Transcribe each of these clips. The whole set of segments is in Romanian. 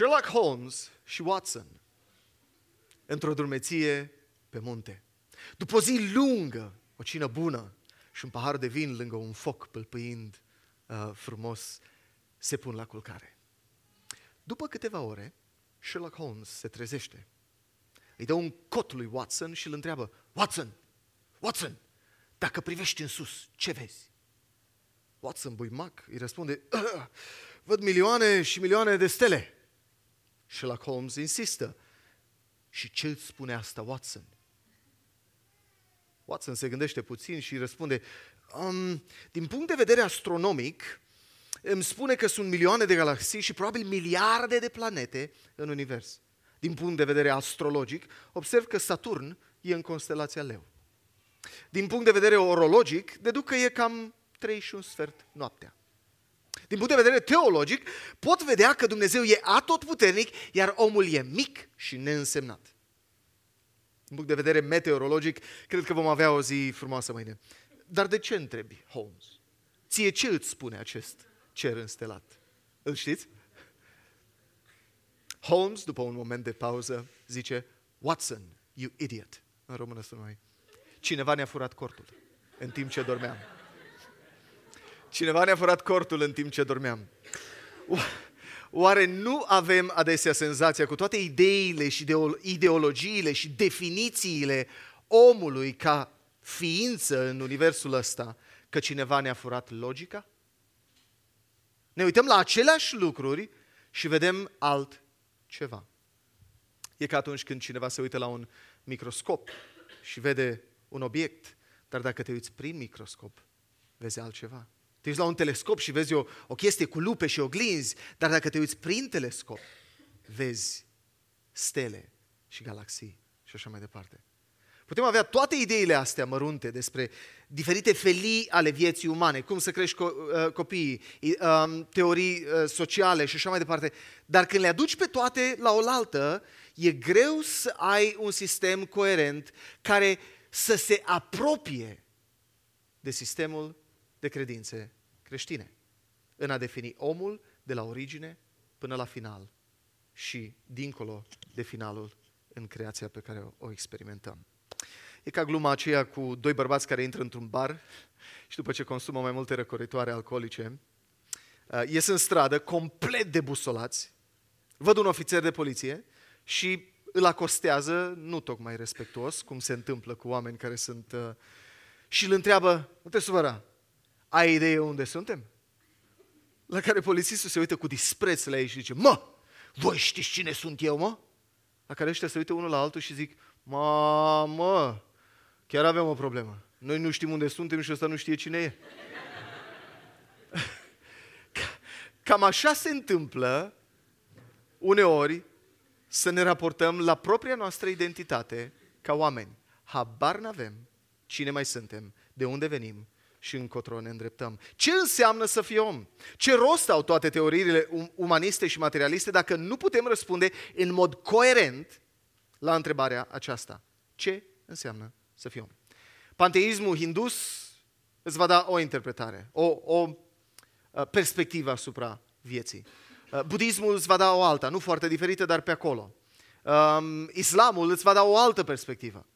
Sherlock Holmes și Watson într-o drumeție pe munte. După o zi lungă, o cină bună și un pahar de vin lângă un foc pâlpâind uh, frumos, se pun la culcare. După câteva ore, Sherlock Holmes se trezește. Îi dă un cot lui Watson și îl întreabă, Watson, Watson, dacă privești în sus, ce vezi? Watson, buimac, îi răspunde, văd milioane și milioane de stele. Sherlock Holmes insistă, și ce îți spune asta, Watson? Watson se gândește puțin și răspunde, um, din punct de vedere astronomic, îmi spune că sunt milioane de galaxii și probabil miliarde de planete în univers. Din punct de vedere astrologic, observ că Saturn e în constelația Leu. Din punct de vedere orologic, deduc că e cam 3 și un sfert noaptea. Din punct de vedere teologic, pot vedea că Dumnezeu e atotputernic, iar omul e mic și neînsemnat. Din punct de vedere meteorologic, cred că vom avea o zi frumoasă mâine. Dar de ce întrebi, Holmes? Ție ce îți spune acest cer înstelat? Îl știți? Holmes, după un moment de pauză, zice, Watson, you idiot. În română sunt noi. Cineva ne-a furat cortul în timp ce dormeam. Cineva ne-a furat cortul în timp ce dormeam. Oare nu avem adesea senzația cu toate ideile și ideologiile și definițiile omului ca ființă în universul ăsta că cineva ne-a furat logica? Ne uităm la aceleași lucruri și vedem alt ceva. E ca atunci când cineva se uită la un microscop și vede un obiect, dar dacă te uiți prin microscop, vezi altceva. Te uiți la un telescop și vezi o, o chestie cu lupe și oglinzi, dar dacă te uiți prin telescop, vezi stele și galaxii și așa mai departe. Putem avea toate ideile astea mărunte despre diferite felii ale vieții umane, cum să crești uh, copiii, um, teorii uh, sociale și așa mai departe, dar când le aduci pe toate la oaltă, e greu să ai un sistem coerent care să se apropie de sistemul de credințe creștine, în a defini omul de la origine până la final și dincolo de finalul în creația pe care o experimentăm. E ca gluma aceea cu doi bărbați care intră într-un bar și după ce consumă mai multe răcoritoare alcoolice, uh, ies în stradă complet debusolați, văd un ofițer de poliție și îl acostează, nu tocmai respectuos, cum se întâmplă cu oameni care sunt... Uh, și îl întreabă, nu te supăra, ai idee unde suntem? La care polițistul se uită cu dispreț la ei și zice, mă, voi știți cine sunt eu, mă? La care ăștia se uită unul la altul și zic, mamă, chiar avem o problemă. Noi nu știm unde suntem și ăsta nu știe cine e. Cam așa se întâmplă uneori să ne raportăm la propria noastră identitate ca oameni. Habar n-avem cine mai suntem, de unde venim și încotro ne îndreptăm. Ce înseamnă să fii om? Ce rost au toate teoriile um, umaniste și materialiste dacă nu putem răspunde în mod coerent la întrebarea aceasta? Ce înseamnă să fii om? Panteismul hindus îți va da o interpretare, o, o uh, perspectivă asupra vieții. Uh, budismul îți va da o alta, nu foarte diferită, dar pe acolo. Um, islamul îți va da o altă perspectivă.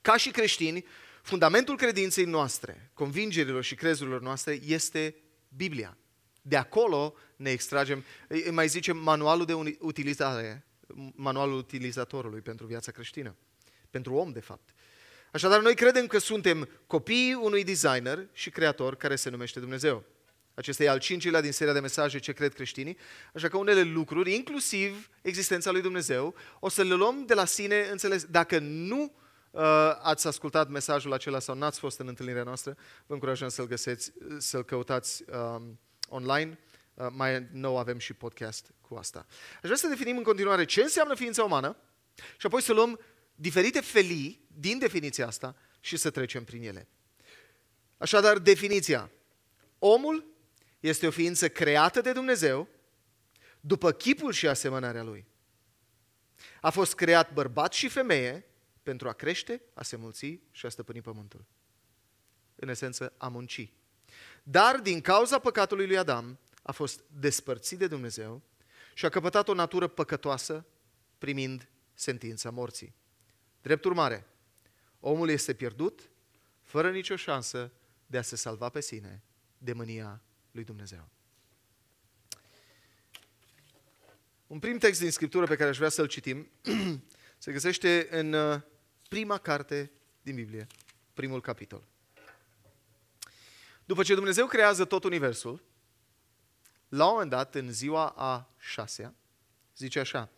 Ca și creștini, fundamentul credinței noastre, convingerilor și crezurilor noastre este Biblia. De acolo ne extragem, îi mai zicem manualul de utilizare, manualul utilizatorului pentru viața creștină, pentru om de fapt. Așadar, noi credem că suntem copiii unui designer și creator care se numește Dumnezeu. Acesta e al cincilea din seria de mesaje ce cred creștinii, așa că unele lucruri, inclusiv existența lui Dumnezeu, o să le luăm de la sine înțeles. Dacă nu uh, ați ascultat mesajul acela sau n-ați fost în întâlnirea noastră, vă încurajăm să-l găseți, să-l căutați um, online. Uh, mai nou avem și podcast cu asta. Aș vrea să definim în continuare ce înseamnă ființa umană și apoi să luăm diferite felii din definiția asta și să trecem prin ele. Așadar, definiția. Omul este o ființă creată de Dumnezeu după chipul și asemănarea Lui. A fost creat bărbat și femeie pentru a crește, a se mulți și a stăpâni pământul. În esență, a munci. Dar din cauza păcatului lui Adam a fost despărțit de Dumnezeu și a căpătat o natură păcătoasă, primind sentința morții. Drept urmare, omul este pierdut, fără nicio șansă de a se salva pe sine de mânia lui Dumnezeu. Un prim text din Scriptură pe care aș vrea să-l citim se găsește în uh, prima carte din Biblie, primul capitol. După ce Dumnezeu creează tot universul, la un moment dat, în ziua a șasea, zice așa,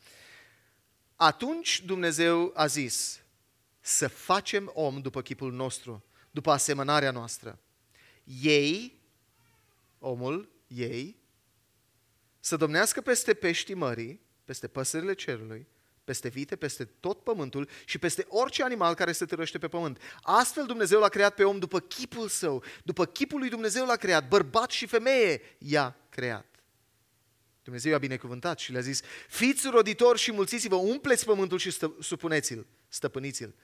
atunci Dumnezeu a zis să facem om după chipul nostru, după asemănarea noastră. Ei, omul, ei, să domnească peste peștii mării, peste păsările cerului, peste vite, peste tot pământul și peste orice animal care se târăște pe pământ. Astfel Dumnezeu l-a creat pe om după chipul său, după chipul lui Dumnezeu l-a creat, bărbat și femeie i-a creat. Dumnezeu i-a binecuvântat și le-a zis, fiți roditori și mulțiți-vă, umpleți pământul și stă, supuneți-l, stăpâniți-l.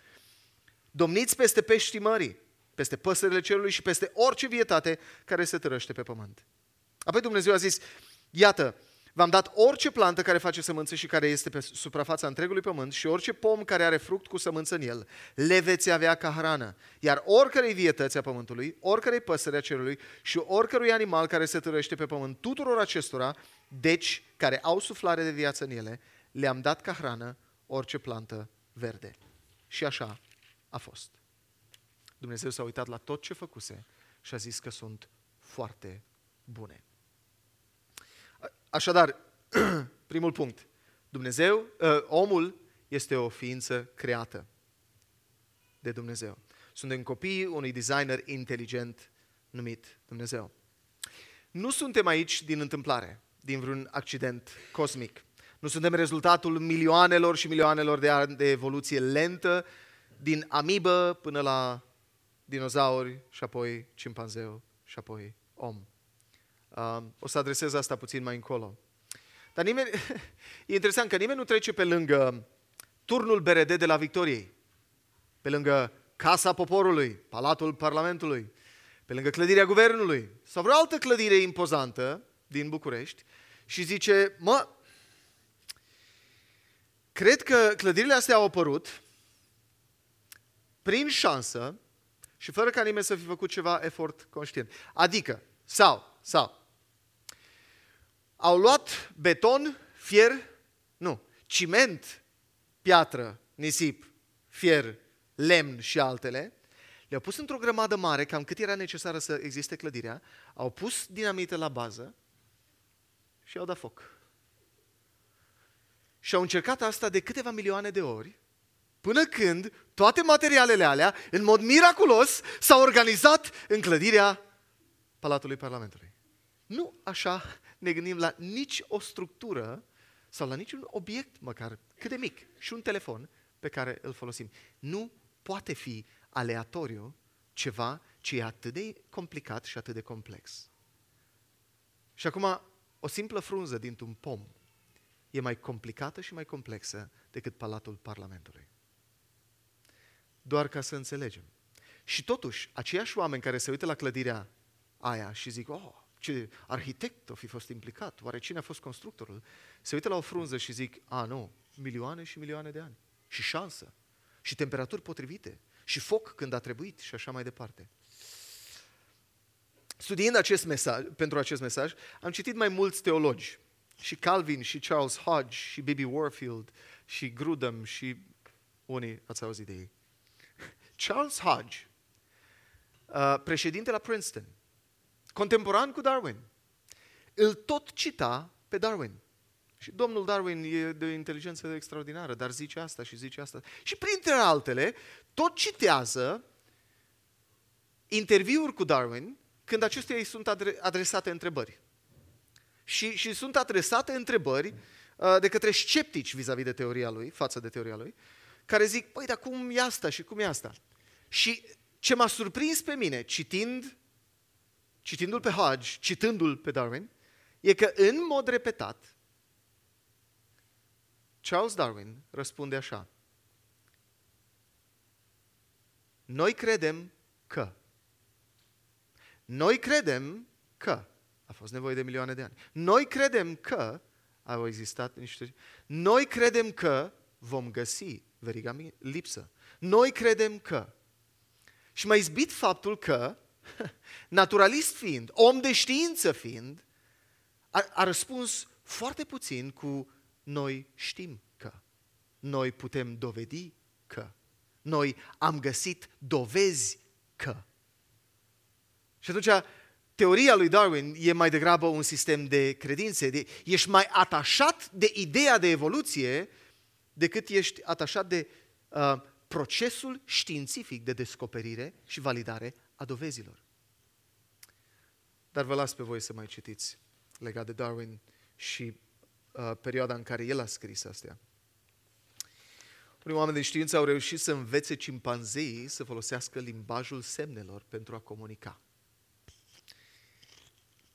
Domniți peste peștii mării, peste păsările cerului și peste orice vietate care se târăște pe pământ. Apoi Dumnezeu a zis, iată, V-am dat orice plantă care face sămânță și care este pe suprafața întregului pământ și orice pom care are fruct cu sămânță în el, le veți avea ca hrană. Iar oricărei vietăți a pământului, oricărei păsări a cerului și oricărui animal care se târăște pe pământ, tuturor acestora, deci care au suflare de viață în ele, le-am dat ca hrană orice plantă verde. Și așa a fost. Dumnezeu s-a uitat la tot ce făcuse și a zis că sunt foarte bune. Așadar, primul punct. Dumnezeu, ă, omul este o ființă creată de Dumnezeu. Suntem copii unui designer inteligent numit Dumnezeu. Nu suntem aici din întâmplare, din vreun accident cosmic. Nu suntem rezultatul milioanelor și milioanelor de ani de evoluție lentă, din amibă până la dinozauri și apoi cimpanzeu și apoi om. O să adresez asta puțin mai încolo. Dar nimeni, e interesant că nimeni nu trece pe lângă turnul BRD de la Victoriei, pe lângă Casa Poporului, Palatul Parlamentului, pe lângă clădirea Guvernului sau vreo altă clădire impozantă din București și zice, mă, cred că clădirile astea au apărut prin șansă și fără ca nimeni să fi făcut ceva efort conștient. Adică, sau, sau, au luat beton, fier, nu, ciment, piatră, nisip, fier, lemn și altele, le-au pus într-o grămadă mare, cam cât era necesară să existe clădirea, au pus dinamită la bază și au dat foc. Și au încercat asta de câteva milioane de ori, până când toate materialele alea, în mod miraculos, s-au organizat în clădirea Palatului Parlamentului. Nu așa ne gândim la nici o structură sau la niciun obiect măcar cât de mic și un telefon pe care îl folosim. Nu poate fi aleatoriu ceva ce e atât de complicat și atât de complex. Și acum, o simplă frunză dintr-un pom e mai complicată și mai complexă decât Palatul Parlamentului. Doar ca să înțelegem. Și totuși, aceiași oameni care se uită la clădirea aia și zic, oh, ce arhitect o fi fost implicat, oare cine a fost constructorul, se uită la o frunză și zic, a, nu, milioane și milioane de ani. Și șansă. Și temperaturi potrivite. Și foc când a trebuit și așa mai departe. Studiind acest mesaj, pentru acest mesaj, am citit mai mulți teologi. Și Calvin, și Charles Hodge, și B.B. Warfield, și Grudem, și unii ați auzit de ei. Charles Hodge, uh, președinte la Princeton, contemporan cu Darwin, îl tot cita pe Darwin. Și domnul Darwin e de o inteligență extraordinară, dar zice asta și zice asta. Și printre altele, tot citează interviuri cu Darwin când acestea îi sunt adresate întrebări. Și, și sunt adresate întrebări uh, de către sceptici vis-a-vis de teoria lui, față de teoria lui, care zic, păi, dar cum e asta și cum e asta? Și ce m-a surprins pe mine, citind citindu-l pe Hodge, citându-l pe Darwin, e că în mod repetat, Charles Darwin răspunde așa. Noi credem că. Noi credem că. A fost nevoie de milioane de ani. Noi credem că au existat niște... Noi credem că vom găsi veriga lipsă. Noi credem că. Și m-a izbit faptul că, naturalist fiind, om de știință fiind, a, a răspuns foarte puțin cu noi știm că. Noi putem dovedi că. Noi am găsit dovezi că. Și atunci, teoria lui Darwin e mai degrabă un sistem de credințe. De, ești mai atașat de ideea de evoluție decât ești atașat de uh, procesul științific de descoperire și validare a dovezilor. Dar vă las pe voi să mai citiți legat de Darwin și uh, perioada în care el a scris astea. Unii oameni de știință au reușit să învețe cimpanzeii să folosească limbajul semnelor pentru a comunica.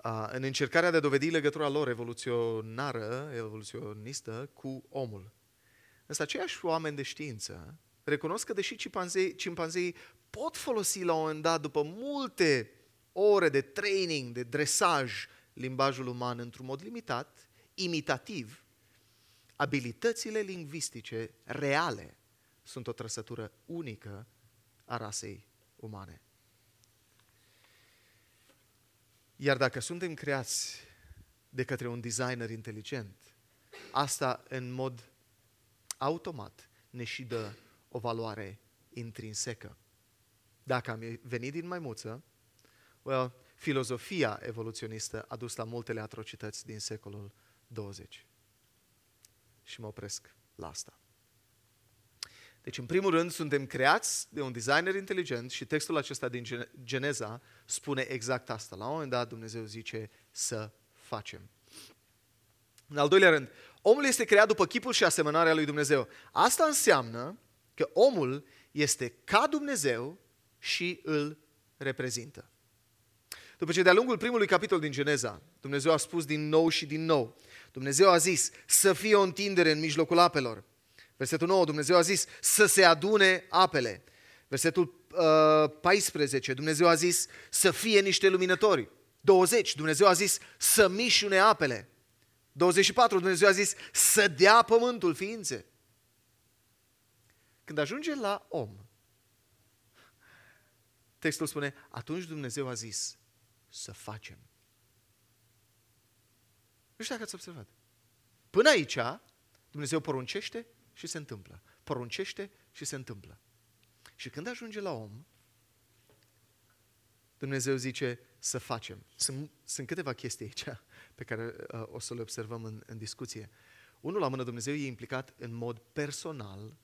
Uh, în încercarea de a dovedi legătura lor evoluționară, evoluționistă, cu omul. Însă aceiași oameni de știință recunosc că deși cimpanzeii, cimpanzeii pot folosi la un moment dat, după multe ore de training, de dresaj, limbajul uman într-un mod limitat, imitativ, abilitățile lingvistice reale sunt o trăsătură unică a rasei umane. Iar dacă suntem creați de către un designer inteligent, asta în mod automat ne și dă o valoare intrinsecă. Dacă am venit din maimuță, well, filozofia evoluționistă a dus la multele atrocități din secolul 20. Și mă opresc la asta. Deci, în primul rând, suntem creați de un designer inteligent și textul acesta din Geneza spune exact asta. La un moment dat, Dumnezeu zice să facem. În al doilea rând, omul este creat după chipul și asemănarea lui Dumnezeu. Asta înseamnă că omul este ca Dumnezeu și îl reprezintă. După ce de-a lungul primului capitol din Geneza, Dumnezeu a spus din nou și din nou, Dumnezeu a zis să fie o întindere în mijlocul apelor. Versetul 9, Dumnezeu a zis să se adune apele. Versetul uh, 14, Dumnezeu a zis să fie niște luminători. 20, Dumnezeu a zis să mișune apele. 24, Dumnezeu a zis să dea pământul ființe. Când ajunge la om, textul spune, atunci Dumnezeu a zis să facem. Nu știu dacă ați observat. Până aici, Dumnezeu poruncește și se întâmplă. Poruncește și se întâmplă. Și când ajunge la om, Dumnezeu zice să facem. Sunt, sunt câteva chestii aici pe care uh, o să le observăm în, în discuție. Unul la mână, Dumnezeu e implicat în mod personal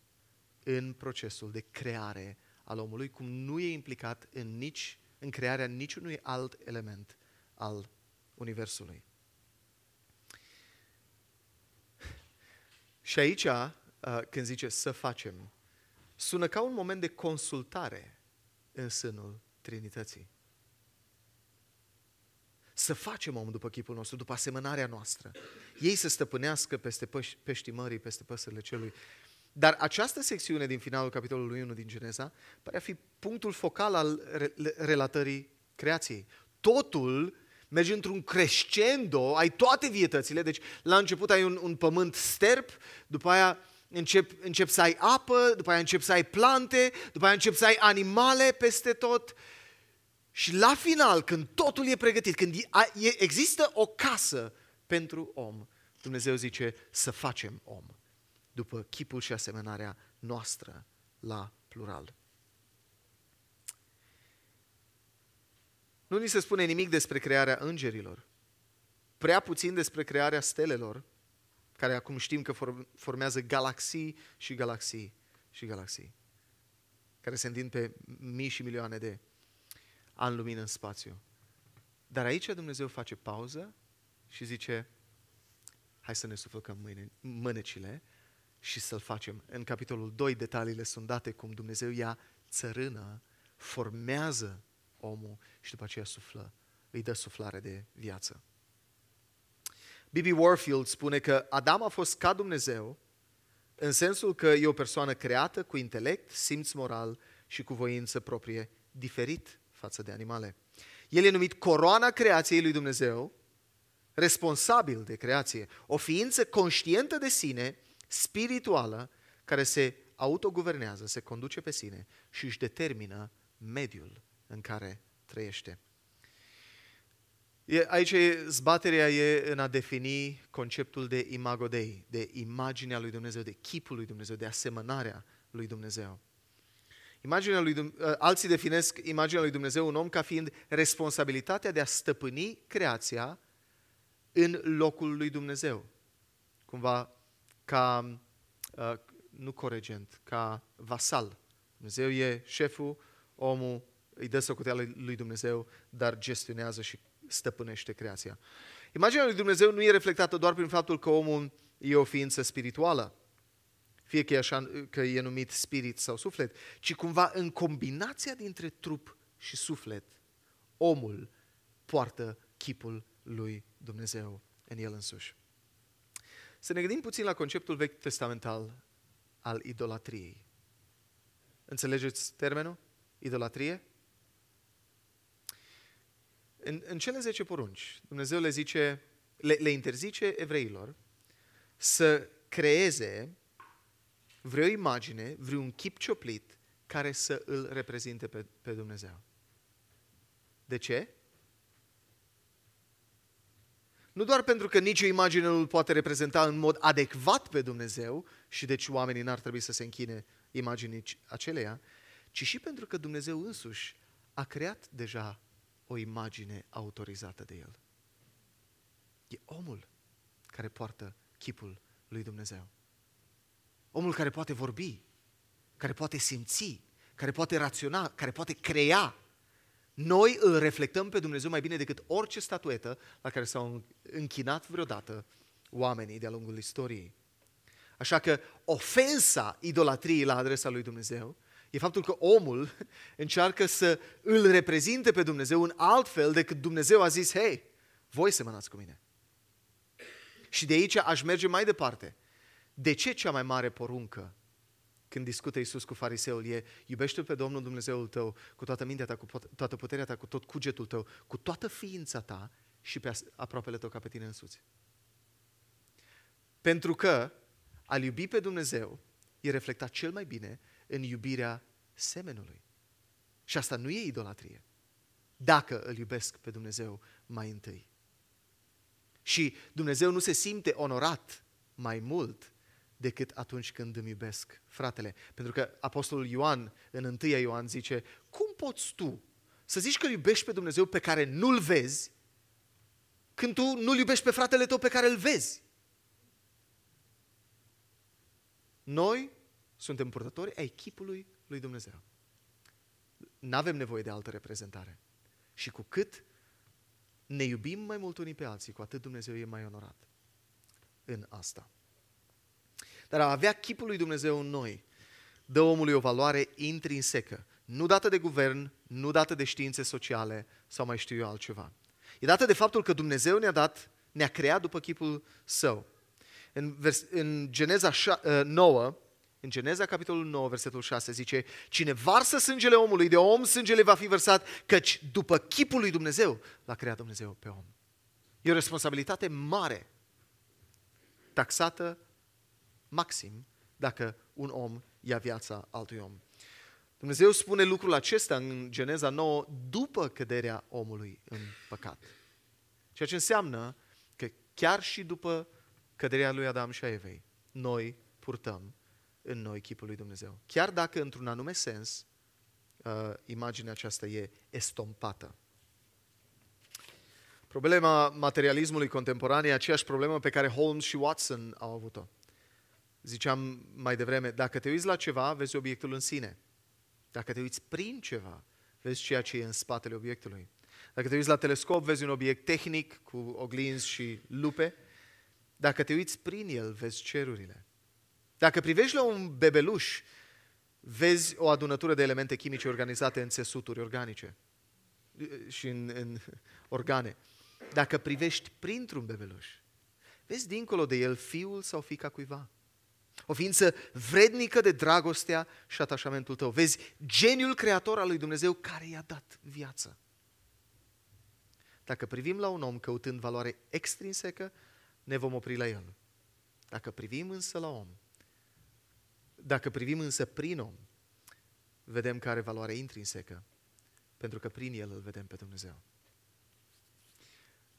în procesul de creare al omului, cum nu e implicat în, nici, în crearea niciunui alt element al Universului. Și aici, uh, când zice să facem, sună ca un moment de consultare în sânul Trinității. Să facem om după chipul nostru, după asemănarea noastră. Ei să stăpânească peste peștii mării, peste păsările celui. Dar această secțiune din finalul capitolului 1 din Geneza pare a fi punctul focal al relatării creației. Totul mergi într-un crescendo, ai toate vietățile, deci la început ai un, un pământ sterp, după aia încep, încep să ai apă, după aia încep să ai plante, după aia încep să ai animale peste tot. Și la final, când totul e pregătit, când există o casă pentru om, Dumnezeu zice să facem om, după chipul și asemănarea noastră la plural. Nu ni se spune nimic despre crearea îngerilor, prea puțin despre crearea stelelor, care acum știm că formează galaxii și galaxii și galaxii, care se întind pe mii și milioane de ani lumină în spațiu. Dar aici Dumnezeu face pauză și zice, hai să ne suflăcăm mâine, mânecile și să-l facem. În capitolul 2 detaliile sunt date cum Dumnezeu ia țărână, formează omul și după aceea suflă, îi dă suflare de viață. B.B. Warfield spune că Adam a fost ca Dumnezeu în sensul că e o persoană creată cu intelect, simț moral și cu voință proprie, diferit față de animale. El e numit coroana creației lui Dumnezeu responsabil de creație, o ființă conștientă de sine, spirituală, care se autoguvernează, se conduce pe sine și își determină mediul în care trăiește. E, aici e, zbaterea e în a defini conceptul de imago Dei, de imaginea lui Dumnezeu, de chipul lui Dumnezeu, de asemănarea lui Dumnezeu. Imaginea lui, ă, alții definesc imaginea lui Dumnezeu un om ca fiind responsabilitatea de a stăpâni creația în locul lui Dumnezeu. Cumva ca, ă, nu coregent, ca vasal. Dumnezeu e șeful, omul îi dă socoteala lui Dumnezeu, dar gestionează și stăpânește creația. Imaginea lui Dumnezeu nu e reflectată doar prin faptul că omul e o ființă spirituală, fie că e, așa, că e numit spirit sau suflet, ci cumva în combinația dintre trup și suflet, omul poartă chipul lui Dumnezeu în el însuși. Să ne gândim puțin la conceptul vechi testamental al idolatriei. Înțelegeți termenul? Idolatrie? În, în cele 10 porunci, Dumnezeu le, zice, le, le interzice evreilor să creeze vreo imagine, vreun chip cioplit care să îl reprezinte pe, pe Dumnezeu. De ce? Nu doar pentru că nicio imagine nu îl poate reprezenta în mod adecvat pe Dumnezeu și deci oamenii n-ar trebui să se închine imaginii aceleia, ci și pentru că Dumnezeu însuși a creat deja o imagine autorizată de El. E omul care poartă chipul lui Dumnezeu. Omul care poate vorbi, care poate simți, care poate raționa, care poate crea. Noi îl reflectăm pe Dumnezeu mai bine decât orice statuetă la care s-au închinat vreodată oamenii de-a lungul istoriei. Așa că ofensa idolatriei la adresa lui Dumnezeu e faptul că omul încearcă să îl reprezinte pe Dumnezeu în alt fel decât Dumnezeu a zis, hei, voi semănați cu mine. Și de aici aș merge mai departe. De ce cea mai mare poruncă când discută Iisus cu fariseul e iubește pe Domnul Dumnezeul tău cu toată mintea ta, cu toată puterea ta, cu tot cugetul tău, cu toată ființa ta și pe aproapele tău ca pe tine însuți. Pentru că al iubi pe Dumnezeu e reflectat cel mai bine în iubirea semenului. Și asta nu e idolatrie. Dacă îl iubesc pe Dumnezeu mai întâi. Și Dumnezeu nu se simte onorat mai mult decât atunci când îmi iubesc fratele. Pentru că Apostolul Ioan, în 1 Ioan, zice, cum poți tu să zici că iubești pe Dumnezeu pe care nu-L vezi, când tu nu-L iubești pe fratele tău pe care îl vezi? Noi suntem purtători ai chipului lui Dumnezeu. Nu avem nevoie de altă reprezentare. Și cu cât ne iubim mai mult unii pe alții, cu atât Dumnezeu e mai onorat în asta. Dar a avea chipul lui Dumnezeu în noi dă omului o valoare intrinsecă, nu dată de guvern, nu dată de științe sociale sau mai știu eu altceva. E dată de faptul că Dumnezeu ne-a dat, ne-a creat după chipul său. În, vers, în Geneza 9, uh, în Geneza, capitolul 9, versetul 6, zice Cine varsă sângele omului, de om sângele va fi vărsat, căci după chipul lui Dumnezeu l-a creat Dumnezeu pe om. E o responsabilitate mare, taxată maxim, dacă un om ia viața altui om. Dumnezeu spune lucrul acesta în Geneza 9 după căderea omului în păcat. Ceea ce înseamnă că chiar și după căderea lui Adam și a Evei, noi purtăm în noi chipul lui Dumnezeu. Chiar dacă, într-un anume sens, uh, imaginea aceasta e estompată. Problema materialismului contemporan e aceeași problemă pe care Holmes și Watson au avut-o. Ziceam mai devreme, dacă te uiți la ceva, vezi obiectul în sine. Dacă te uiți prin ceva, vezi ceea ce e în spatele obiectului. Dacă te uiți la telescop, vezi un obiect tehnic cu oglinzi și lupe. Dacă te uiți prin el, vezi cerurile. Dacă privești la un bebeluș, vezi o adunătură de elemente chimice organizate în țesuturi organice și în, în organe. Dacă privești printr-un bebeluș, vezi dincolo de el fiul sau fica cuiva. O ființă vrednică de dragostea și atașamentul tău. Vezi geniul creator al lui Dumnezeu care i-a dat viață. Dacă privim la un om căutând valoare extrinsecă, ne vom opri la el. Dacă privim însă la om, dacă privim însă prin om, vedem că are valoare intrinsecă, pentru că prin el îl vedem pe Dumnezeu.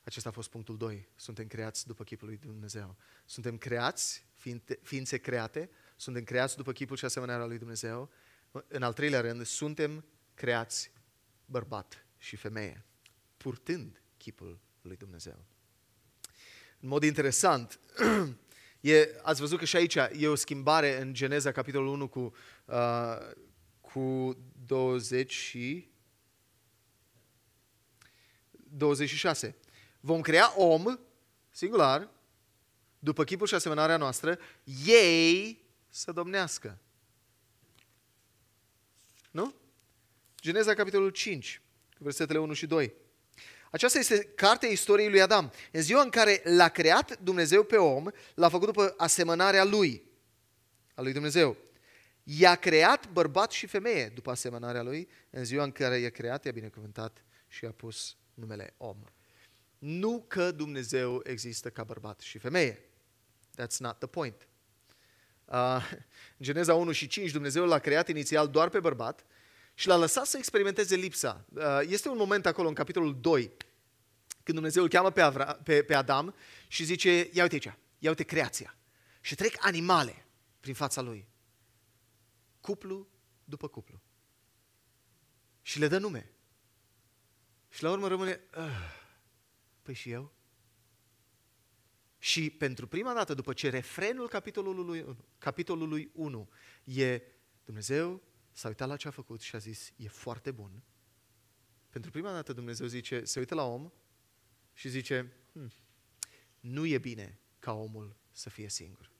Acesta a fost punctul 2. Suntem creați după chipul lui Dumnezeu. Suntem creați, ființe create, suntem creați după chipul și asemănarea lui Dumnezeu. În al treilea rând, suntem creați bărbat și femeie, purtând chipul lui Dumnezeu. În mod interesant, e, ați văzut că și aici e o schimbare în Geneza, capitolul 1, cu, uh, cu 20 și 26. Vom crea om, singular, după chipul și asemănarea noastră, ei să domnească. Nu? Geneza, capitolul 5, versetele 1 și 2. Aceasta este cartea istoriei lui Adam. În ziua în care l-a creat Dumnezeu pe om, l-a făcut după asemănarea lui, a lui Dumnezeu. I-a creat bărbat și femeie după asemănarea lui. În ziua în care i-a creat, i-a binecuvântat și i-a pus numele om. Nu că Dumnezeu există ca bărbat și femeie. That's not the point. Uh, în Geneza 1 și 5, Dumnezeu l-a creat inițial doar pe bărbat și l-a lăsat să experimenteze lipsa. Uh, este un moment acolo, în capitolul 2, când Dumnezeu îl cheamă pe, Avra, pe, pe Adam și zice, ia uite aici, ia uite creația. Și trec animale prin fața lui. Cuplu după cuplu. Și le dă nume. Și la urmă rămâne, uh, păi și eu? Și pentru prima dată, după ce refrenul capitolului, capitolului 1 e Dumnezeu s-a uitat la ce a făcut și a zis, e foarte bun. Pentru prima dată Dumnezeu zice, se uită la om și zice, hm, nu e bine ca omul să fie singur.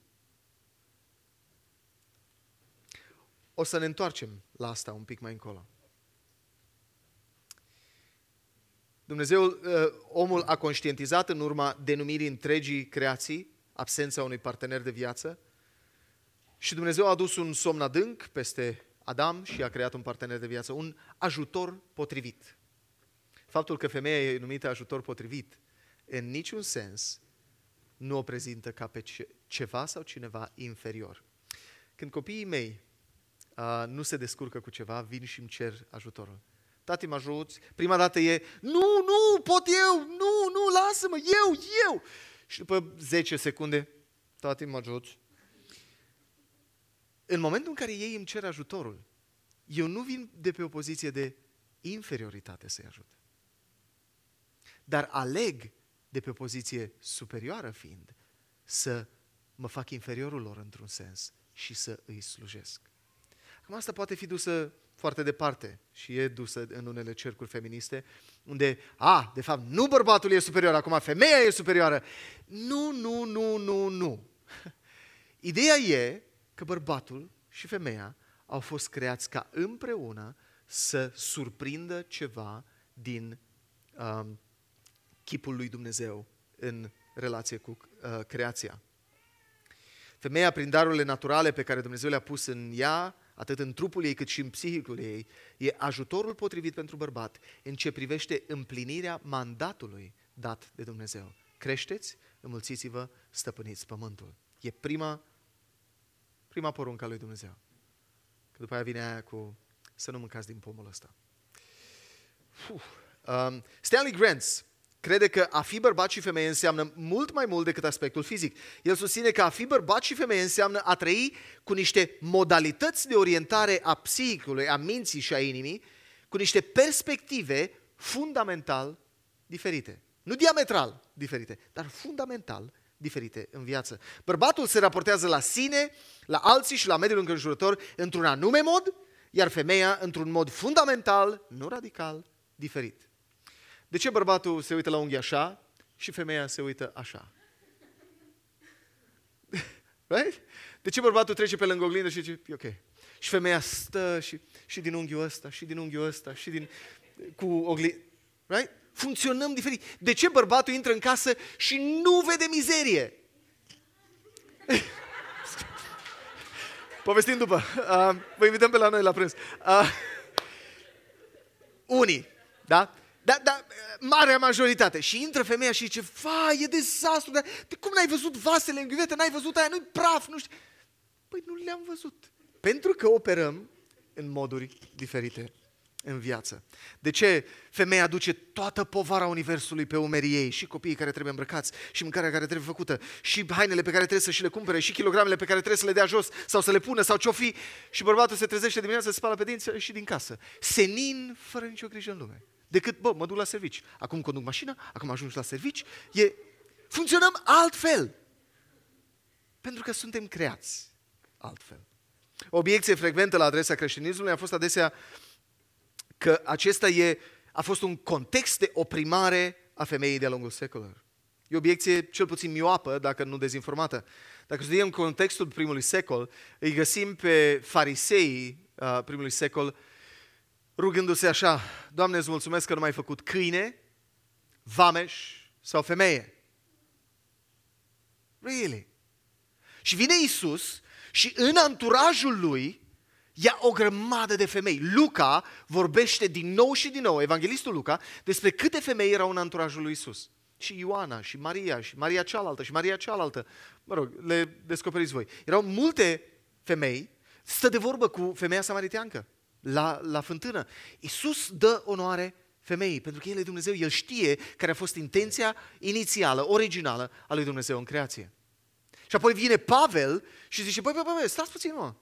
O să ne întoarcem la asta un pic mai încolo. Dumnezeu, uh, omul a conștientizat în urma denumirii întregii creații, absența unui partener de viață, și Dumnezeu a adus un somn adânc peste Adam și a creat un partener de viață, un ajutor potrivit. Faptul că femeia e numită ajutor potrivit, în niciun sens nu o prezintă ca pe ceva sau cineva inferior. Când copiii mei uh, nu se descurcă cu ceva, vin și îmi cer ajutorul. Tati, mă ajuți? Prima dată e, nu, nu, pot eu, nu, nu, lasă-mă, eu, eu. Și după 10 secunde, tati, mă ajuți? În momentul în care ei îmi cer ajutorul, eu nu vin de pe o poziție de inferioritate să-i ajut. Dar aleg de pe o poziție superioară fiind să mă fac inferiorul lor într-un sens și să îi slujesc. Acum asta poate fi dusă foarte departe și e dusă în unele cercuri feministe, unde, a, de fapt, nu bărbatul e superior, acum femeia e superioară. Nu, nu, nu, nu, nu. Ideea e că bărbatul și femeia au fost creați ca împreună să surprindă ceva din um, chipul lui Dumnezeu în relație cu uh, creația. Femeia, prin darurile naturale pe care Dumnezeu le-a pus în ea, atât în trupul ei cât și în psihicul ei, e ajutorul potrivit pentru bărbat în ce privește împlinirea mandatului dat de Dumnezeu. Creșteți, înmulțiți-vă, stăpâniți pământul. E prima, prima poruncă a lui Dumnezeu. Că după aia vine aia cu să nu mâncați din pomul ăsta. Um, Stanley Grants crede că a fi bărbat și femeie înseamnă mult mai mult decât aspectul fizic. El susține că a fi bărbat și femeie înseamnă a trăi cu niște modalități de orientare a psihicului, a minții și a inimii, cu niște perspective fundamental diferite. Nu diametral diferite, dar fundamental diferite în viață. Bărbatul se raportează la sine, la alții și la mediul înconjurător într-un anume mod, iar femeia într-un mod fundamental, nu radical, diferit. De ce bărbatul se uită la unghi așa și femeia se uită așa? Right? De ce bărbatul trece pe lângă oglindă și zice, e ok. Și femeia stă și, și din unghiul ăsta, și din unghiul ăsta, și din... cu oglindă. Right? Funcționăm diferit. De ce bărbatul intră în casă și nu vede mizerie? Povestim după. Uh, vă invităm pe la noi la prânz. Uh, unii, da? Dar da, marea majoritate. Și intră femeia și zice, fa, e dezastru, dar de cum n-ai văzut vasele în ghiuvete, n-ai văzut aia, nu-i praf, nu știu. Păi nu le-am văzut. Pentru că operăm în moduri diferite în viață. De ce femeia aduce toată povara Universului pe umerii ei, și copiii care trebuie îmbrăcați, și mâncarea care trebuie făcută, și hainele pe care trebuie să și le cumpere, și kilogramele pe care trebuie să le dea jos, sau să le pună, sau ce-o fi, și bărbatul se trezește dimineața, se spală pe dinți și din casă. Senin, fără nicio grijă în lume. Decât, bă, mă duc la servici. Acum conduc mașina, acum ajung la servici, e... funcționăm altfel. Pentru că suntem creați altfel. O obiecție frecventă la adresa creștinismului a fost adesea că acesta e, a fost un context de oprimare a femeii de-a lungul secolelor. E o obiecție cel puțin mioapă, dacă nu dezinformată. Dacă studiem contextul primului secol, îi găsim pe farisei uh, primului secol rugându-se așa, Doamne, îți mulțumesc că nu m-ai făcut câine, vameș sau femeie. Really? Și vine Isus și în anturajul lui ia o grămadă de femei. Luca vorbește din nou și din nou, evanghelistul Luca, despre câte femei erau în anturajul lui Isus. Și Ioana, și Maria, și Maria cealaltă, și Maria cealaltă. Mă rog, le descoperiți voi. Erau multe femei, stă de vorbă cu femeia samariteancă la, la fântână. Isus dă onoare femeii, pentru că El e Dumnezeu, El știe care a fost intenția inițială, originală a lui Dumnezeu în creație. Și apoi vine Pavel și zice, băi, băi, băi, stați puțin, mă.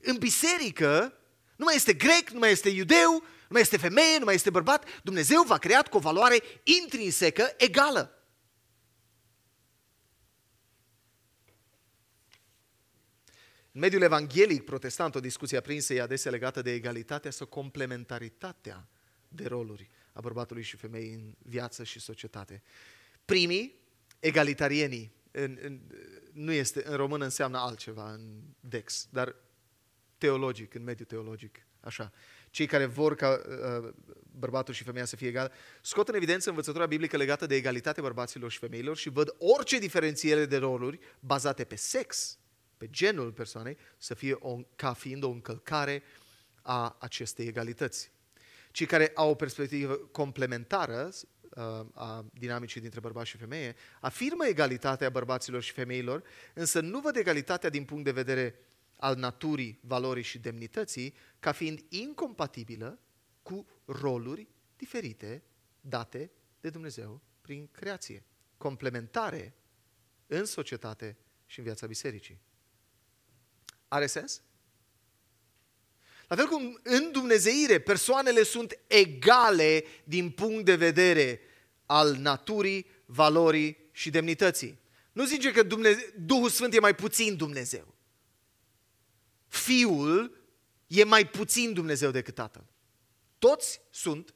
În biserică nu mai este grec, nu mai este iudeu, nu mai este femeie, nu mai este bărbat. Dumnezeu v-a creat cu o valoare intrinsecă egală. În mediul evanghelic protestant, o discuție aprinsă e adesea legată de egalitatea sau complementaritatea de roluri a bărbatului și femeii în viață și societate. Primii, egalitarienii, în, în, nu este, în română înseamnă altceva, în Dex, dar teologic, în mediul teologic, așa. Cei care vor ca uh, bărbatul și femeia să fie egal, scot în evidență învățătura biblică legată de egalitatea bărbaților și femeilor și văd orice diferențiere de roluri bazate pe sex, pe genul persoanei, să fie o, ca fiind o încălcare a acestei egalități. Cei care au o perspectivă complementară uh, a dinamicii dintre bărbați și femeie, afirmă egalitatea bărbaților și femeilor, însă nu văd egalitatea din punct de vedere al naturii, valorii și demnității ca fiind incompatibilă cu roluri diferite date de Dumnezeu prin creație, complementare în societate și în viața bisericii. Are sens? La fel cum în Dumnezeire persoanele sunt egale din punct de vedere al naturii, valorii și demnității. Nu zice că Dumnezeu, Duhul Sfânt e mai puțin Dumnezeu. Fiul e mai puțin Dumnezeu decât Tatăl. Toți sunt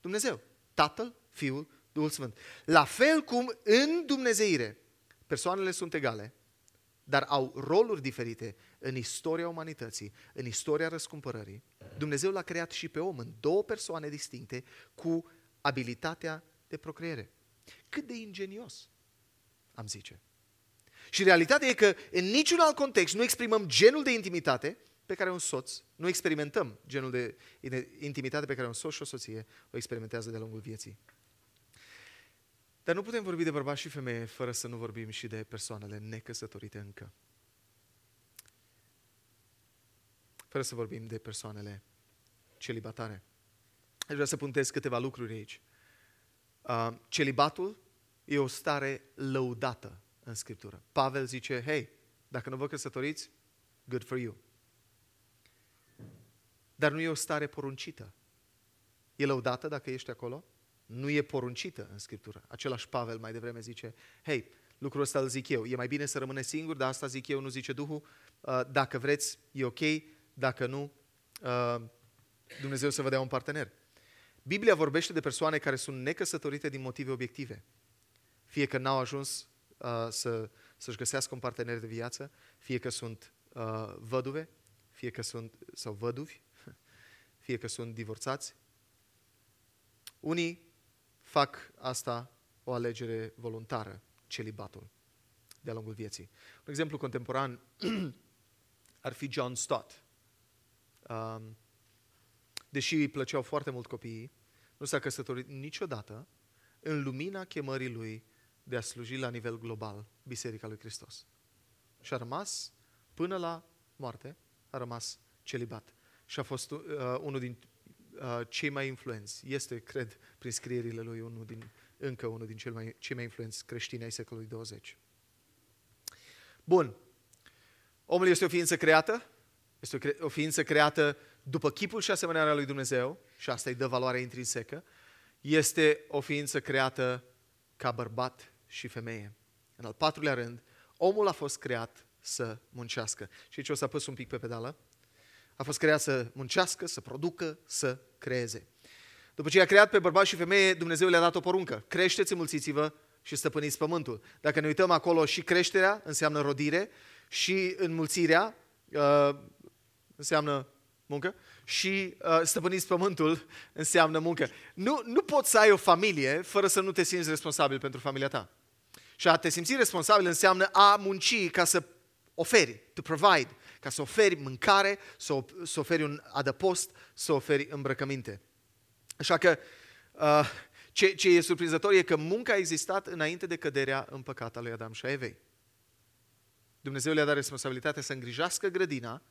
Dumnezeu. Tatăl, Fiul, Duhul Sfânt. La fel cum în Dumnezeire persoanele sunt egale, dar au roluri diferite în istoria umanității, în istoria răscumpărării. Dumnezeu l-a creat și pe om în două persoane distincte cu abilitatea de procreere. Cât de ingenios, am zice. Și realitatea e că în niciun alt context nu exprimăm genul de intimitate pe care un soț, nu experimentăm genul de intimitate pe care un soț și o soție o experimentează de-a lungul vieții. Dar nu putem vorbi de bărbați și femeie fără să nu vorbim și de persoanele necăsătorite încă. Fără să vorbim de persoanele celibatare. Aș vrea să puntez câteva lucruri aici. Uh, celibatul e o stare lăudată în Scriptură. Pavel zice, hei, dacă nu vă căsătoriți, good for you. Dar nu e o stare poruncită. E lăudată dacă ești acolo? Nu e poruncită în Scriptură. Același Pavel mai devreme zice, hei, lucrul ăsta îl zic eu. E mai bine să rămâne singur, dar asta zic eu, nu zice Duhul. Uh, dacă vreți, e ok. Dacă nu, uh, Dumnezeu să vă dea un partener. Biblia vorbește de persoane care sunt necăsătorite din motive obiective. Fie că n-au ajuns uh, să, să-și găsească un partener de viață, fie că sunt uh, văduve, fie că sunt, sau văduvi, fie că sunt divorțați. Unii fac asta o alegere voluntară, celibatul, de-a lungul vieții. Un exemplu contemporan ar fi John Stott. Um, deși îi plăceau foarte mult copiii, nu s-a căsătorit niciodată în lumina chemării lui de a sluji la nivel global Biserica lui Hristos. Și a rămas, până la moarte, a rămas celibat. Și a fost uh, unul din uh, cei mai influenți. Este, cred, prin scrierile lui, unul din, încă unul din cei mai, cei mai influenți creștini ai secolului 20. Bun. Omul este o ființă creată, este o, o ființă creată după chipul și asemănarea lui Dumnezeu, și asta îi dă valoare intrinsecă, este o ființă creată ca bărbat și femeie. În al patrulea rând, omul a fost creat să muncească. Și aici o să apăs un pic pe pedală. A fost creat să muncească, să producă, să creeze. După ce a creat pe bărbat și femeie, Dumnezeu le-a dat o poruncă. Creșteți, înmulțiți-vă și stăpâniți pământul. Dacă ne uităm acolo, și creșterea înseamnă rodire, și înmulțirea uh, înseamnă muncă și uh, stăpâniți pământul înseamnă muncă. Nu, nu poți să ai o familie fără să nu te simți responsabil pentru familia ta. Și a te simți responsabil înseamnă a munci ca să oferi, to provide, ca să oferi mâncare, să, să oferi un adăpost, să oferi îmbrăcăminte. Așa că uh, ce, ce e surprinzător e că munca a existat înainte de căderea în păcat lui Adam și a Evei. Dumnezeu le-a dat responsabilitatea să îngrijească grădina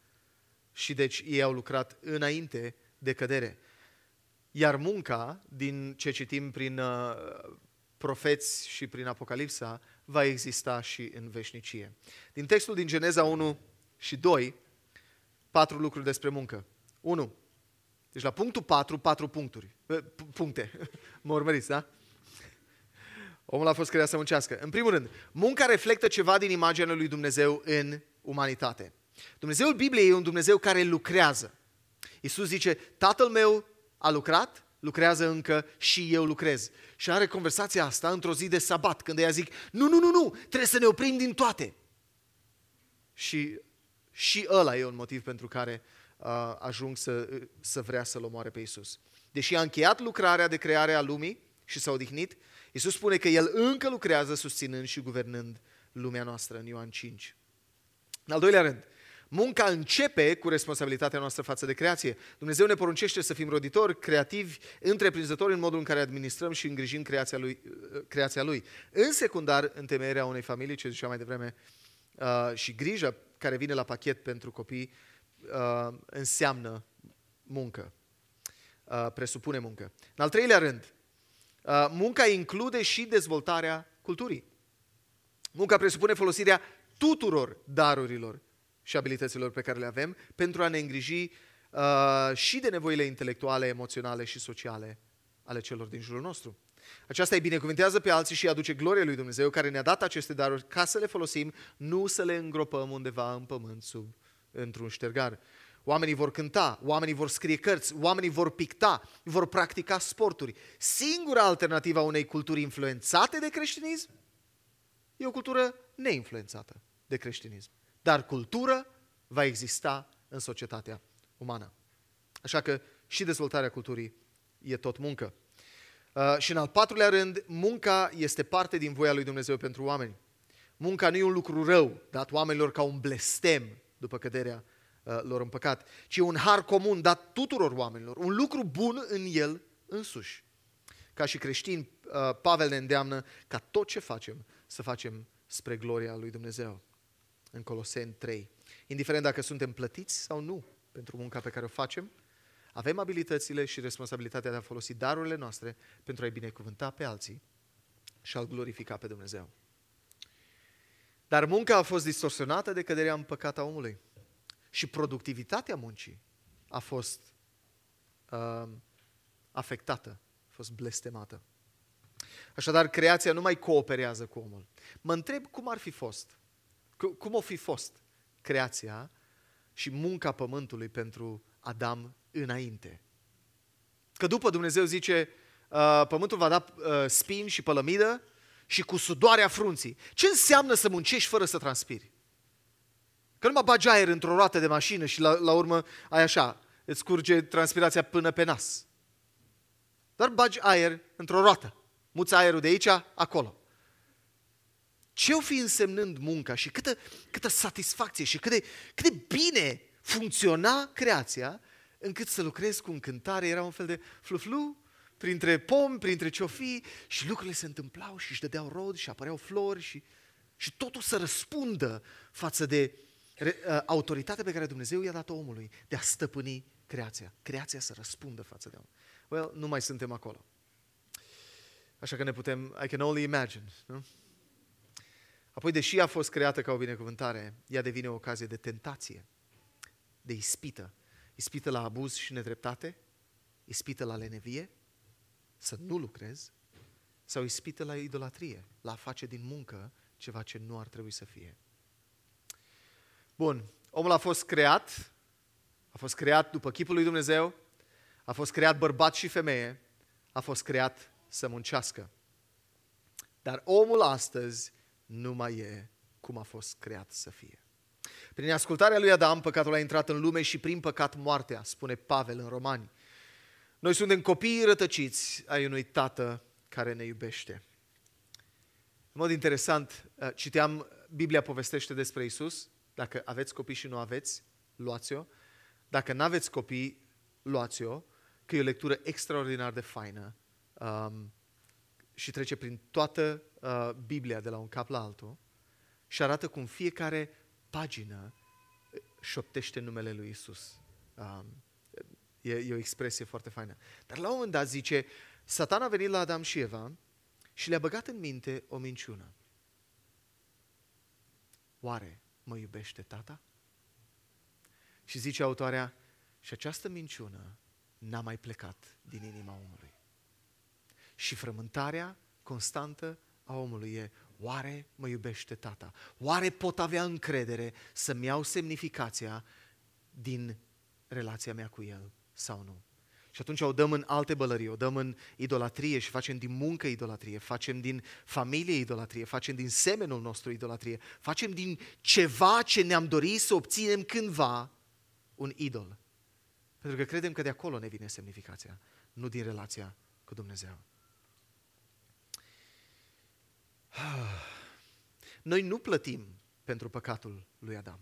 și deci ei au lucrat înainte de cădere. Iar munca, din ce citim prin uh, profeți și prin Apocalipsa, va exista și în veșnicie. Din textul din Geneza 1 și 2, patru lucruri despre muncă. 1. Deci la punctul 4, patru puncturi. Puncte. mă urmăriți, da? Omul a fost creat să muncească. În primul rând, munca reflectă ceva din imaginea lui Dumnezeu în umanitate. Dumnezeul Bibliei e un Dumnezeu care lucrează. Iisus zice, tatăl meu a lucrat, lucrează încă și eu lucrez. Și are conversația asta într-o zi de sabat, când ea zic, nu, nu, nu, nu, trebuie să ne oprim din toate. Și, și ăla e un motiv pentru care uh, ajung să, să vrea să-L omoare pe Iisus. Deși a încheiat lucrarea de creare a lumii și s-a odihnit, Iisus spune că El încă lucrează susținând și guvernând lumea noastră în Ioan 5. În al doilea rând, Munca începe cu responsabilitatea noastră față de creație. Dumnezeu ne poruncește să fim roditori, creativi, întreprinzători în modul în care administrăm și îngrijim creația lui. Creația lui. În secundar, întemeierea unei familii, ce ziceam mai devreme, uh, și grija care vine la pachet pentru copii, uh, înseamnă muncă, uh, presupune muncă. În al treilea rând, uh, munca include și dezvoltarea culturii. Munca presupune folosirea tuturor darurilor și abilităților pe care le avem pentru a ne îngriji uh, și de nevoile intelectuale, emoționale și sociale ale celor din jurul nostru. Aceasta îi binecuvintează pe alții și aduce gloria lui Dumnezeu care ne-a dat aceste daruri ca să le folosim, nu să le îngropăm undeva în pământ sub într-un ștergar. Oamenii vor cânta, oamenii vor scrie cărți, oamenii vor picta, vor practica sporturi. Singura alternativă a unei culturi influențate de creștinism e o cultură neinfluențată de creștinism. Dar cultură va exista în societatea umană. Așa că și dezvoltarea culturii e tot muncă. Uh, și în al patrulea rând, munca este parte din voia lui Dumnezeu pentru oameni. Munca nu e un lucru rău, dat oamenilor ca un blestem după căderea uh, lor în păcat, ci un har comun dat tuturor oamenilor, un lucru bun în el însuși. Ca și creștini, uh, Pavel ne îndeamnă ca tot ce facem să facem spre gloria lui Dumnezeu în Coloseni 3. Indiferent dacă suntem plătiți sau nu pentru munca pe care o facem, avem abilitățile și responsabilitatea de a folosi darurile noastre pentru a-i binecuvânta pe alții și a-L glorifica pe Dumnezeu. Dar munca a fost distorsionată de căderea în păcat a omului. Și productivitatea muncii a fost uh, afectată, a fost blestemată. Așadar, creația nu mai cooperează cu omul. Mă întreb cum ar fi fost cum o fi fost creația și munca pământului pentru Adam înainte? Că după Dumnezeu zice, uh, pământul va da uh, spin și pălămidă și cu sudoarea frunții. Ce înseamnă să muncești fără să transpiri? Că nu mă bagi aer într-o roată de mașină și la, la urmă ai așa, îți curge transpirația până pe nas. Doar bagi aer într-o roată. Muți aerul de aici, acolo. Ce o fi însemnând munca și câtă, câtă satisfacție și cât de, cât de bine funcționa creația încât să lucrezi cu încântare, era un fel de fluflu, printre pomi, printre ciofii și lucrurile se întâmplau și își dădeau rod și apăreau flori și, și totul să răspundă față de re, uh, autoritatea pe care Dumnezeu i-a dat omului de a stăpâni creația. Creația să răspundă față de om. Well, nu mai suntem acolo. Așa că ne putem, I can only imagine. Nu? Apoi, deși a fost creată ca o binecuvântare, ea devine o ocazie de tentație, de ispită. Ispită la abuz și nedreptate, ispită la lenevie, să nu lucrezi, sau ispită la idolatrie, la a face din muncă ceva ce nu ar trebui să fie. Bun, omul a fost creat, a fost creat după chipul lui Dumnezeu, a fost creat bărbat și femeie, a fost creat să muncească. Dar omul astăzi nu mai e cum a fost creat să fie. Prin ascultarea lui Adam, păcatul a intrat în lume și prin păcat moartea, spune Pavel în Romani. Noi suntem copiii rătăciți ai unui tată care ne iubește. În mod interesant, uh, citeam, Biblia povestește despre Isus. Dacă aveți copii și nu aveți, luați-o. Dacă nu aveți copii, luați-o, că e o lectură extraordinar de faină um, și trece prin toată uh, Biblia de la un cap la altul și arată cum fiecare pagină șoptește numele lui Isus. Um, e, e o expresie foarte faină. Dar la un moment dat zice, Satan a venit la Adam și Eva și le-a băgat în minte o minciună. Oare mă iubește tata? Și zice autoarea, și această minciună n-a mai plecat din inima omului. Și frământarea constantă a omului e, oare mă iubește tata? Oare pot avea încredere să-mi iau semnificația din relația mea cu el sau nu? Și atunci o dăm în alte bălării, o dăm în idolatrie și facem din muncă idolatrie, facem din familie idolatrie, facem din semenul nostru idolatrie, facem din ceva ce ne-am dorit să obținem cândva un idol. Pentru că credem că de acolo ne vine semnificația, nu din relația cu Dumnezeu. Noi nu plătim pentru păcatul lui Adam.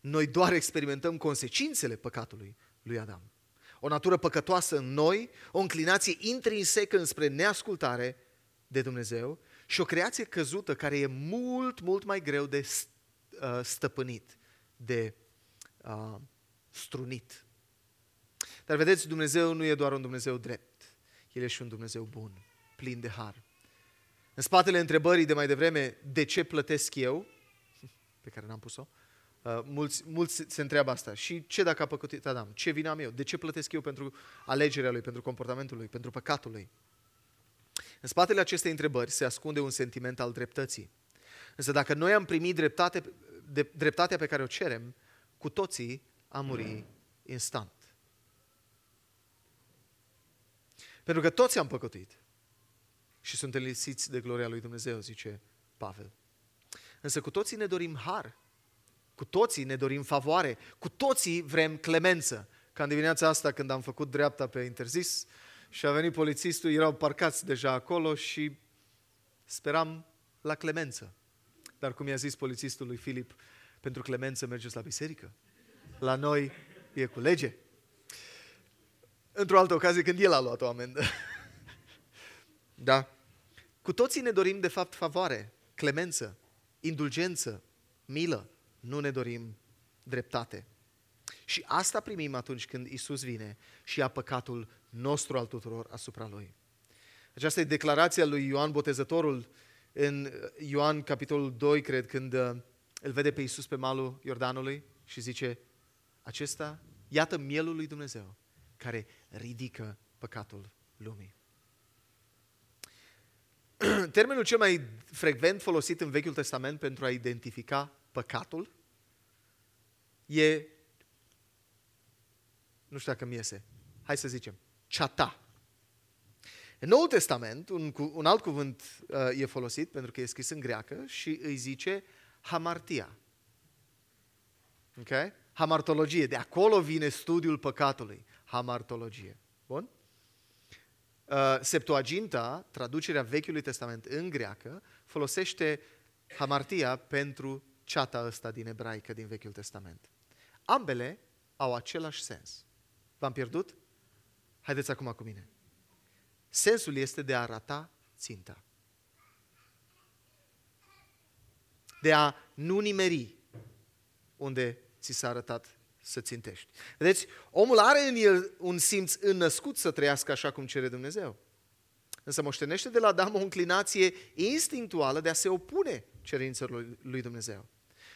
Noi doar experimentăm consecințele păcatului lui Adam. O natură păcătoasă în noi, o înclinație intrinsecă înspre neascultare de Dumnezeu și o creație căzută care e mult, mult mai greu de uh, stăpânit, de uh, strunit. Dar vedeți, Dumnezeu nu e doar un Dumnezeu drept, El e și un Dumnezeu bun, plin de har. În spatele întrebării de mai devreme, de ce plătesc eu, pe care n-am pus-o, uh, mulți, mulți se întreabă asta. Și ce dacă a păcătuit Adam? Ce vine am eu? De ce plătesc eu pentru alegerea lui, pentru comportamentul lui, pentru păcatul lui? În spatele acestei întrebări se ascunde un sentiment al dreptății. Însă dacă noi am primit dreptate, de, dreptatea pe care o cerem, cu toții am muri instant. Pentru că toți am păcătuit și suntem lipsiți de gloria lui Dumnezeu, zice Pavel. Însă cu toții ne dorim har, cu toții ne dorim favoare, cu toții vrem clemență. Ca în dimineața asta când am făcut dreapta pe interzis și a venit polițistul, erau parcați deja acolo și speram la clemență. Dar cum i-a zis polițistul lui Filip, pentru clemență mergeți la biserică. La noi e cu lege. Într-o altă ocazie când el a luat o amendă. da? Cu toții ne dorim de fapt favoare, clemență, indulgență, milă. Nu ne dorim dreptate. Și asta primim atunci când Isus vine și ia păcatul nostru al tuturor asupra Lui. Aceasta e declarația lui Ioan Botezătorul în Ioan capitolul 2, cred, când uh, îl vede pe Isus pe malul Iordanului și zice, acesta, iată mielul lui Dumnezeu, care ridică păcatul lumii. Termenul cel mai frecvent folosit în Vechiul Testament pentru a identifica păcatul e, nu știu dacă mi iese, hai să zicem, ceata. În Noul Testament, un, un alt cuvânt uh, e folosit pentru că e scris în greacă și îi zice hamartia. Ok? Hamartologie. De acolo vine studiul păcatului. Hamartologie. Bun? Uh, Septuaginta, traducerea Vechiului Testament în greacă, folosește hamartia pentru ceata ăsta din ebraică din Vechiul Testament. Ambele au același sens. V-am pierdut? Haideți acum cu mine. Sensul este de a arata ținta. De a nu nimeri unde ți s-a arătat să țintești. Vedeți, omul are în el un simț înnăscut să trăiască așa cum cere Dumnezeu. Însă moștenește de la Adam o înclinație instinctuală de a se opune cerințelor lui Dumnezeu.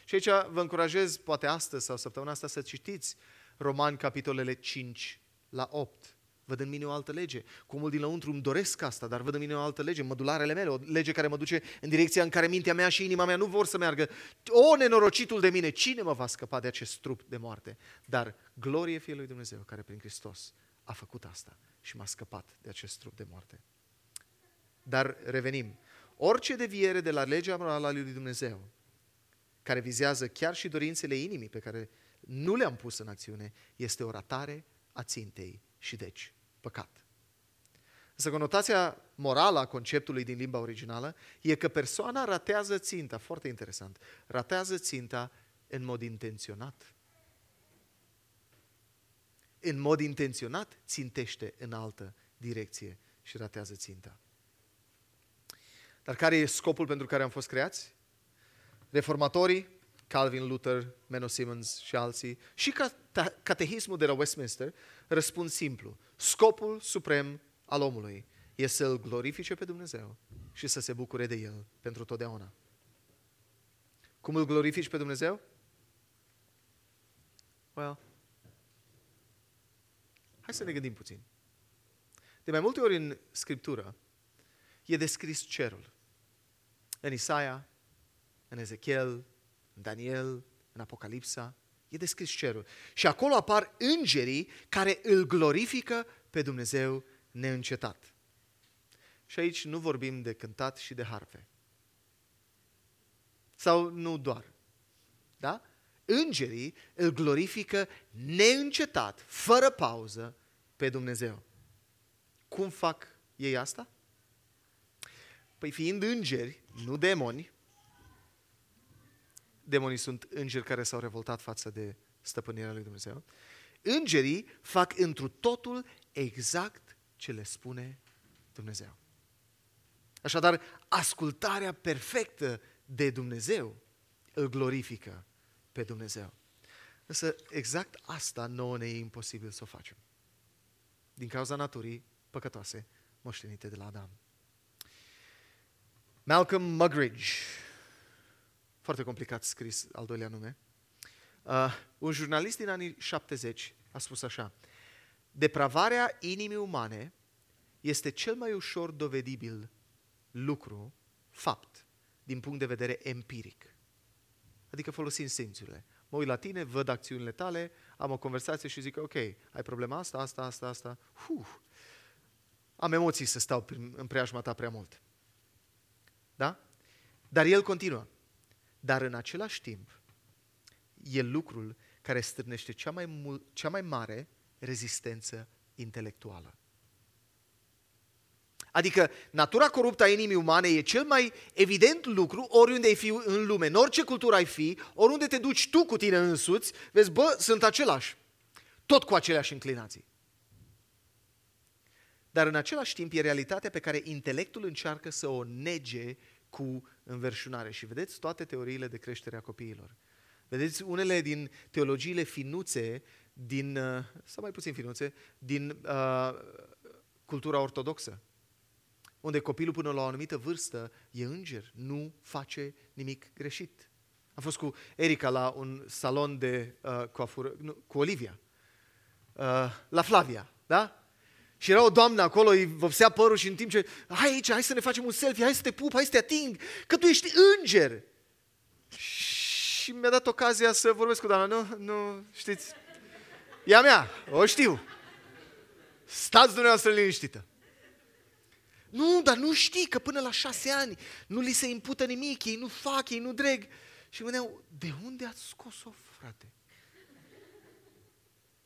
Și aici vă încurajez, poate astăzi sau săptămâna asta, să citiți Romani, capitolele 5 la 8. Văd în mine o altă lege. Cu mult din lăuntru îmi doresc asta, dar văd în mine o altă lege, mădularele mele, o lege care mă duce în direcția în care mintea mea și inima mea nu vor să meargă. O, nenorocitul de mine, cine mă va scăpa de acest trup de moarte? Dar glorie fie lui Dumnezeu, care prin Hristos a făcut asta și m-a scăpat de acest trup de moarte. Dar revenim. Orice deviere de la legea morală a lui Dumnezeu, care vizează chiar și dorințele inimii pe care nu le-am pus în acțiune, este o ratare a țintei și deci păcat. Însă conotația morală a conceptului din limba originală e că persoana ratează ținta, foarte interesant, ratează ținta în mod intenționat. În mod intenționat țintește în altă direcție și ratează ținta. Dar care e scopul pentru care am fost creați? Reformatorii, Calvin, Luther, Menno Simmons și alții, și catehismul de la Westminster răspund simplu. Scopul suprem al omului e să-L glorifice pe Dumnezeu și să se bucure de El pentru totdeauna. Cum îl glorifici pe Dumnezeu? Well, hai să ne gândim puțin. De mai multe ori în Scriptură e descris cerul. În Isaia, în Ezechiel, în Daniel, în Apocalipsa, e descris cerul. Și acolo apar îngerii care îl glorifică pe Dumnezeu neîncetat. Și aici nu vorbim de cântat și de harfe. Sau nu doar. Da? Îngerii îl glorifică neîncetat, fără pauză, pe Dumnezeu. Cum fac ei asta? Păi fiind îngeri, nu demoni, demonii sunt îngeri care s-au revoltat față de stăpânirea lui Dumnezeu, îngerii fac întru totul exact ce le spune Dumnezeu. Așadar, ascultarea perfectă de Dumnezeu îl glorifică pe Dumnezeu. Însă exact asta nouă ne e imposibil să o facem. Din cauza naturii păcătoase moștenite de la Adam. Malcolm Muggeridge, foarte complicat scris al doilea nume, uh, un jurnalist din anii 70 a spus așa, depravarea inimii umane este cel mai ușor dovedibil lucru, fapt, din punct de vedere empiric. Adică folosind simțurile. Mă uit la tine, văd acțiunile tale, am o conversație și zic, ok, ai problema asta, asta, asta, asta. Huh. Am emoții să stau în preajma ta prea mult. Da? Dar el continuă. Dar în același timp, e lucrul care stârnește cea mai, mul- cea mai mare rezistență intelectuală. Adică natura coruptă a inimii umane e cel mai evident lucru oriunde ai fi în lume, în orice cultură ai fi, oriunde te duci tu cu tine însuți, vezi, bă, sunt același, tot cu aceleași înclinații. Dar în același timp e realitatea pe care intelectul încearcă să o nege cu înverșunare. Și vedeți toate teoriile de creștere a copiilor. Vedeți unele din teologiile finuțe, din, uh, sau mai puțin finuțe, din uh, cultura ortodoxă, unde copilul până la o anumită vârstă e înger, nu face nimic greșit. Am fost cu Erica la un salon de uh, coafură, nu, cu Olivia, uh, la Flavia, da? Și era o doamnă acolo, îi vopsea părul și în timp ce, hai aici, hai să ne facem un selfie, hai să te pup, hai să te ating, că tu ești înger. Și mi-a dat ocazia să vorbesc cu doamna, nu, nu, știți, e a mea, o știu. Stați dumneavoastră liniștită. Nu, dar nu știi că până la șase ani nu li se impută nimic, ei nu fac, ei nu dreg. Și mă gândeam, de unde ați scos-o, frate?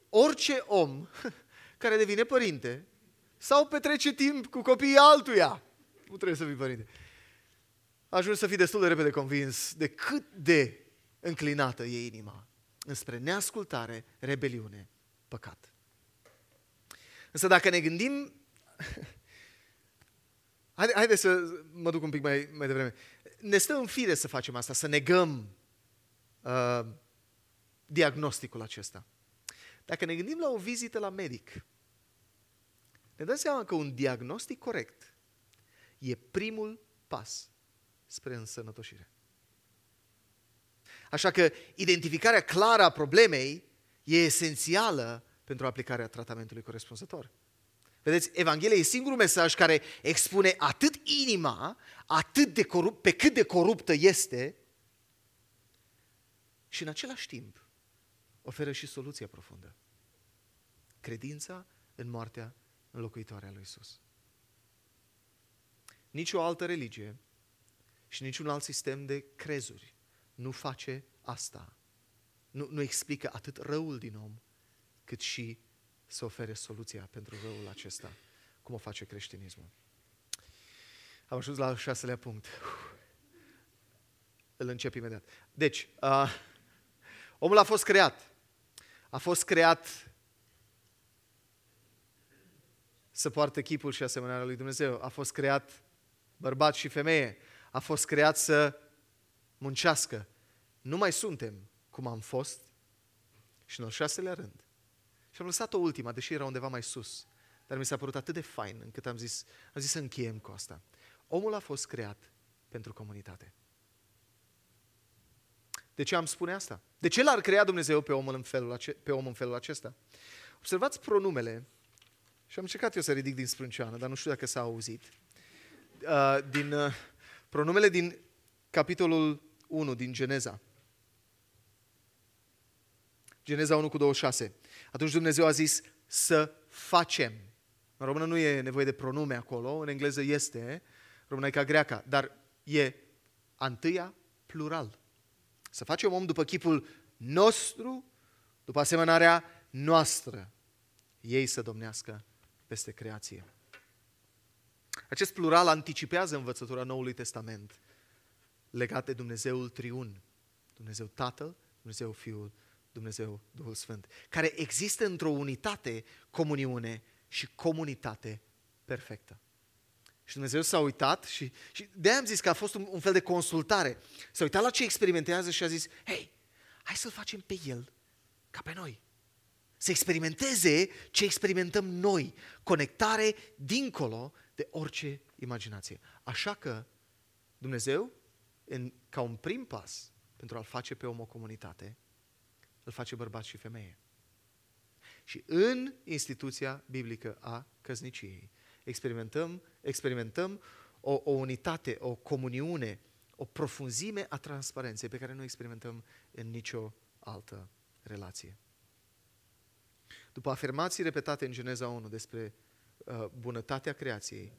Orice om care devine părinte sau petrece timp cu copiii altuia. Nu trebuie să fii părinte. Ajuns să fii destul de repede convins de cât de înclinată e inima înspre neascultare, rebeliune, păcat. Însă dacă ne gândim Haide, haide să mă duc un pic mai, mai devreme. Ne stă în fire să facem asta, să negăm uh, diagnosticul acesta. Dacă ne gândim la o vizită la medic, ne dăm seama că un diagnostic corect e primul pas spre însănătoșire. Așa că identificarea clară a problemei e esențială pentru aplicarea tratamentului corespunzător. Vedeți, Evanghelia e singurul mesaj care expune atât inima, atât de corup, pe cât de coruptă este și în același timp oferă și soluția profundă. Credința în moartea înlocuitoare a lui Isus. Nici o altă religie și niciun alt sistem de crezuri nu face asta. Nu, nu explică atât răul din om, cât și să ofere soluția pentru răul acesta, cum o face creștinismul. Am ajuns la al șaselea punct. Îl încep imediat. Deci, uh, omul a fost creat. A fost creat să poarte chipul și asemănarea lui Dumnezeu. A fost creat bărbat și femeie. A fost creat să muncească. Nu mai suntem cum am fost și în al șaselea rând. Și am lăsat o ultima, deși era undeva mai sus. Dar mi s-a părut atât de fain încât am zis, am zis să încheiem cu asta. Omul a fost creat pentru comunitate. De ce am spune asta? De ce l-ar crea Dumnezeu pe om în felul, ace- pe om în felul acesta? Observați pronumele, și am încercat eu să ridic din sprânceană, dar nu știu dacă s-a auzit, uh, din uh, pronumele din capitolul 1 din Geneza. Geneza 1 cu 26. Atunci Dumnezeu a zis să facem. În română nu e nevoie de pronume acolo, în engleză este, română e ca greaca, dar e întâia plural. Să facem om după chipul nostru, după asemănarea noastră. Ei să domnească peste creație. Acest plural anticipează învățătura Noului Testament legat de Dumnezeul Triun. Dumnezeu Tatăl, Dumnezeu Fiul, Dumnezeu Duhul Sfânt, care există într-o unitate, comuniune și comunitate perfectă. Și Dumnezeu s-a uitat și, și de am zis că a fost un, un fel de consultare. S-a uitat la ce experimentează și a zis, hei, hai să-L facem pe El ca pe noi. Să experimenteze ce experimentăm noi. Conectare dincolo de orice imaginație. Așa că Dumnezeu, în, ca un prim pas pentru a-L face pe om o comunitate, îl face bărbat și femeie. Și în instituția biblică a căsniciei experimentăm, experimentăm o, o unitate, o comuniune, o profunzime a transparenței pe care nu experimentăm în nicio altă relație. După afirmații repetate în Geneza 1 despre uh, bunătatea creației,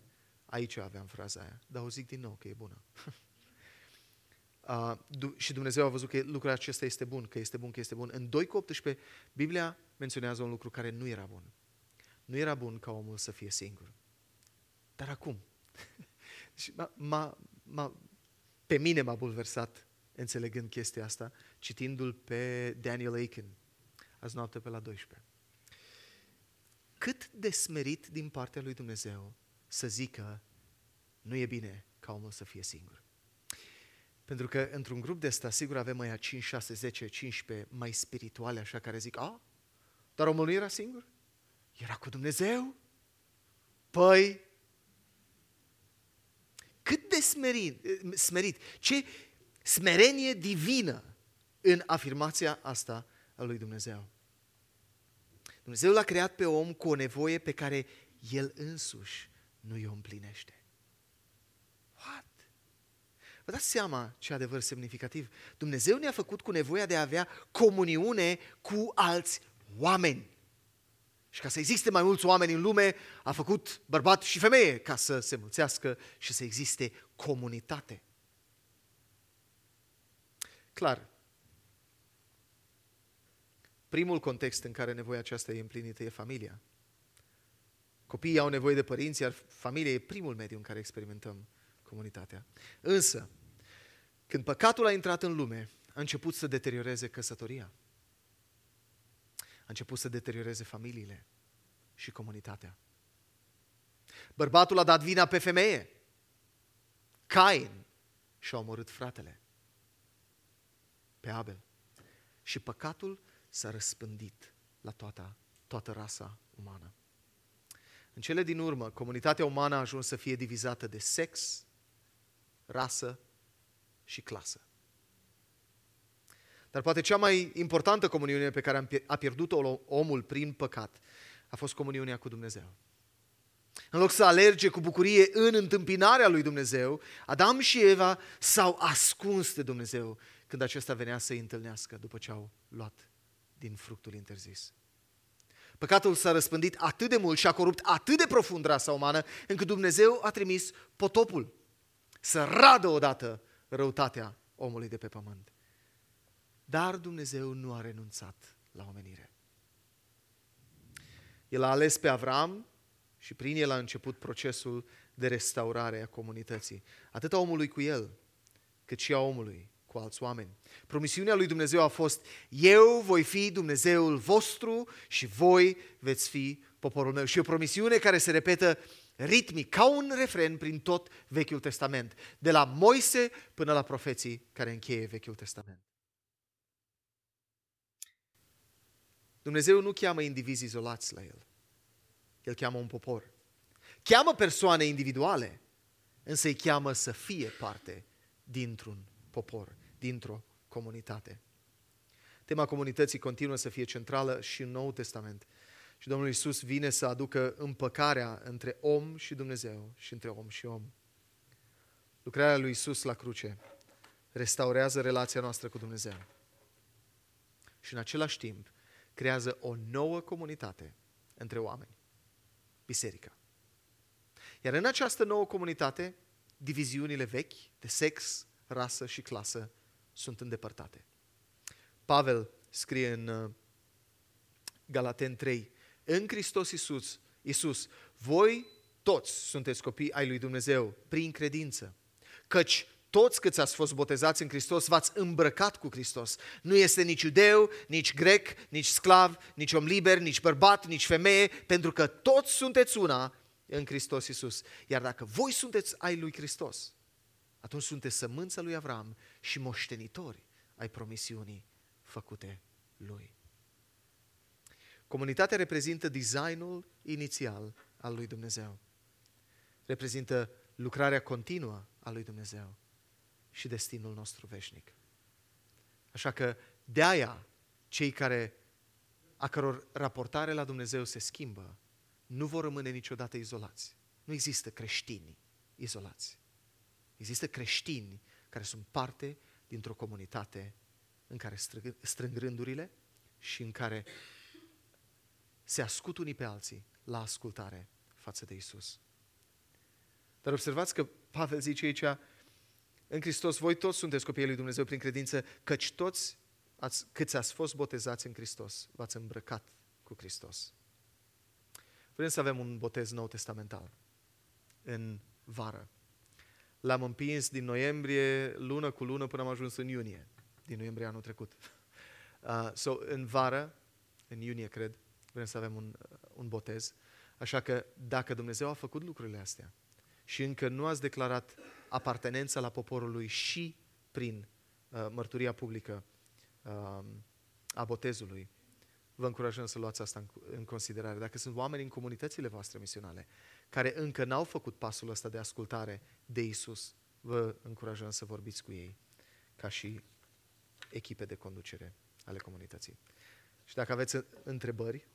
aici aveam fraza aia, dar o zic din nou că e bună. Uh, și Dumnezeu a văzut că lucrul acesta este bun, că este bun, că este bun. În 2 cu 18, Biblia menționează un lucru care nu era bun. Nu era bun ca omul să fie singur. Dar acum, deci m-a, m-a, pe mine m-a bulversat înțelegând chestia asta, citindu-l pe Daniel Aiken, azi noapte pe la 12. Cât de smerit din partea lui Dumnezeu să zică nu e bine ca omul să fie singur. Pentru că într-un grup de ăsta, sigur avem mai 5, 6, 10, 15 mai spirituale, așa, care zic, a, dar omul nu era singur? Era cu Dumnezeu? Păi, cât de smerit, smerit, ce smerenie divină în afirmația asta a lui Dumnezeu. Dumnezeu l-a creat pe om cu o nevoie pe care el însuși nu o împlinește. Vă dați seama ce adevăr semnificativ? Dumnezeu ne-a făcut cu nevoia de a avea comuniune cu alți oameni. Și ca să existe mai mulți oameni în lume, a făcut bărbat și femeie ca să se mulțească și să existe comunitate. Clar, primul context în care nevoia aceasta e împlinită e familia. Copiii au nevoie de părinți, iar familia e primul mediu în care experimentăm comunitatea. Însă, când păcatul a intrat în lume, a început să deterioreze căsătoria. A început să deterioreze familiile și comunitatea. Bărbatul a dat vina pe femeie Cain și-a omorât fratele pe Abel. Și păcatul s-a răspândit la toată, toată rasa umană. În cele din urmă, comunitatea umană a ajuns să fie divizată de sex, rasă și clasă. Dar poate cea mai importantă comuniune pe care a pierdut-o omul prin păcat a fost comuniunea cu Dumnezeu. În loc să alerge cu bucurie în întâmpinarea lui Dumnezeu, Adam și Eva s-au ascuns de Dumnezeu când acesta venea să-i întâlnească după ce au luat din fructul interzis. Păcatul s-a răspândit atât de mult și a corupt atât de profund rasa umană, încât Dumnezeu a trimis potopul să radă odată răutatea omului de pe pământ. Dar Dumnezeu nu a renunțat la omenire. El a ales pe Avram și prin el a început procesul de restaurare a comunității, atât a omului cu el, cât și a omului cu alți oameni. Promisiunea lui Dumnezeu a fost, eu voi fi Dumnezeul vostru și voi veți fi poporul meu. Și o promisiune care se repetă ritmic, ca un refren prin tot Vechiul Testament, de la Moise până la profeții care încheie Vechiul Testament. Dumnezeu nu cheamă indivizi izolați la El. El cheamă un popor. Cheamă persoane individuale, însă îi cheamă să fie parte dintr-un popor, dintr-o comunitate. Tema comunității continuă să fie centrală și în Noul Testament. Și Domnul Isus vine să aducă împăcarea între om și Dumnezeu și între om și om. Lucrarea lui Isus la cruce restaurează relația noastră cu Dumnezeu. Și în același timp creează o nouă comunitate între oameni biserica. Iar în această nouă comunitate, diviziunile vechi de sex, rasă și clasă sunt îndepărtate. Pavel scrie în uh, Galaten 3, în Hristos Iisus, Iisus, voi toți sunteți copii ai lui Dumnezeu prin credință, căci toți câți ați fost botezați în Hristos, v-ați îmbrăcat cu Hristos. Nu este nici iudeu, nici grec, nici sclav, nici om liber, nici bărbat, nici femeie, pentru că toți sunteți una în Hristos Iisus. Iar dacă voi sunteți ai lui Hristos, atunci sunteți sămânța lui Avram și moștenitori ai promisiunii făcute lui. Comunitatea reprezintă designul inițial al lui Dumnezeu. Reprezintă lucrarea continuă a lui Dumnezeu și destinul nostru veșnic. Așa că de aia cei care a căror raportare la Dumnezeu se schimbă, nu vor rămâne niciodată izolați. Nu există creștini izolați. Există creștini care sunt parte dintr-o comunitate în care strâng, strâng rândurile și în care se ascult unii pe alții la ascultare față de Isus. Dar observați că Pavel zice aici, în Hristos, voi toți sunteți copiii lui Dumnezeu prin credință, căci toți ați, câți ați fost botezați în Hristos, v-ați îmbrăcat cu Hristos. Vrem să avem un botez nou testamental în vară. L-am împins din noiembrie, lună cu lună, până am ajuns în iunie, din noiembrie anul trecut. Uh, so, în vară, în iunie, cred, vrem să avem un, uh, un botez. Așa că dacă Dumnezeu a făcut lucrurile astea și încă nu ați declarat apartenența la poporul lui și prin uh, mărturia publică uh, a botezului, vă încurajăm să luați asta în, în considerare. Dacă sunt oameni în comunitățile voastre misionale care încă n-au făcut pasul ăsta de ascultare de Isus, vă încurajăm să vorbiți cu ei ca și echipe de conducere ale comunității. Și dacă aveți întrebări,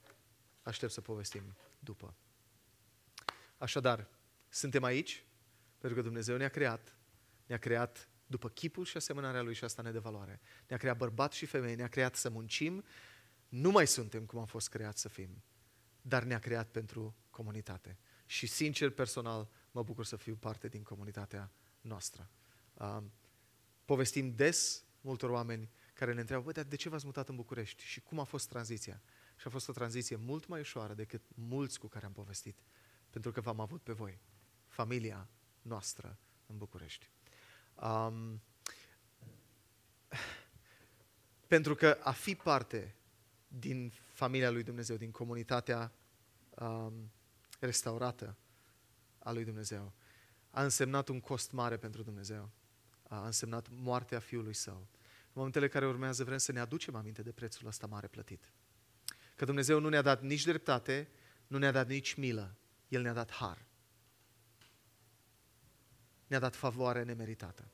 aștept să povestim după. Așadar, suntem aici pentru că Dumnezeu ne-a creat, ne-a creat după chipul și asemănarea Lui și asta ne de valoare. Ne-a creat bărbat și femei, ne-a creat să muncim, nu mai suntem cum am fost creați să fim, dar ne-a creat pentru comunitate. Și sincer, personal, mă bucur să fiu parte din comunitatea noastră. Um, povestim des multor oameni care ne întreabă, dar de ce v-ați mutat în București și cum a fost tranziția? Și a fost o tranziție mult mai ușoară decât mulți cu care am povestit, pentru că v-am avut pe voi, familia noastră în București. Um, pentru că a fi parte din familia lui Dumnezeu, din comunitatea um, restaurată a lui Dumnezeu, a însemnat un cost mare pentru Dumnezeu. A însemnat moartea Fiului Său. În momentele care urmează vrem să ne aducem aminte de prețul ăsta mare plătit. Că Dumnezeu nu ne-a dat nici dreptate, nu ne-a dat nici milă. El ne-a dat har. Ne-a dat favoare nemeritată.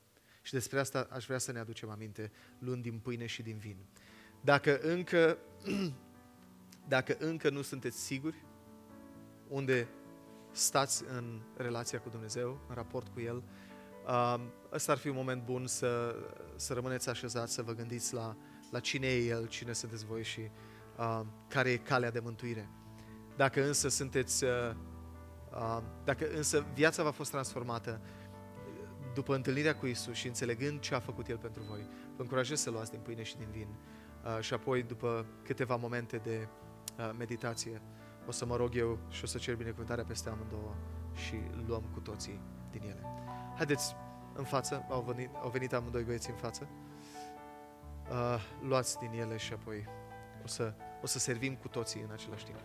Și despre asta aș vrea să ne aducem aminte luând din pâine și din vin. Dacă încă, dacă încă nu sunteți siguri unde stați în relația cu Dumnezeu, în raport cu El, uh, ăsta ar fi un moment bun să, să rămâneți așezați, să vă gândiți la, la cine e El, cine sunteți voi și uh, care e calea de mântuire. Dacă însă sunteți, uh, uh, dacă însă viața v-a fost transformată după întâlnirea cu Isus și înțelegând ce a făcut El pentru voi, vă încurajez să luați din pâine și din vin. Uh, și apoi, după câteva momente de uh, meditație, o să mă rog eu și o să cer binecuvântarea peste amândouă și luăm cu toții din ele. Haideți în față, au venit, au venit amândoi băieți în față. Uh, luați din ele și apoi o să, o să servim cu toții în același timp.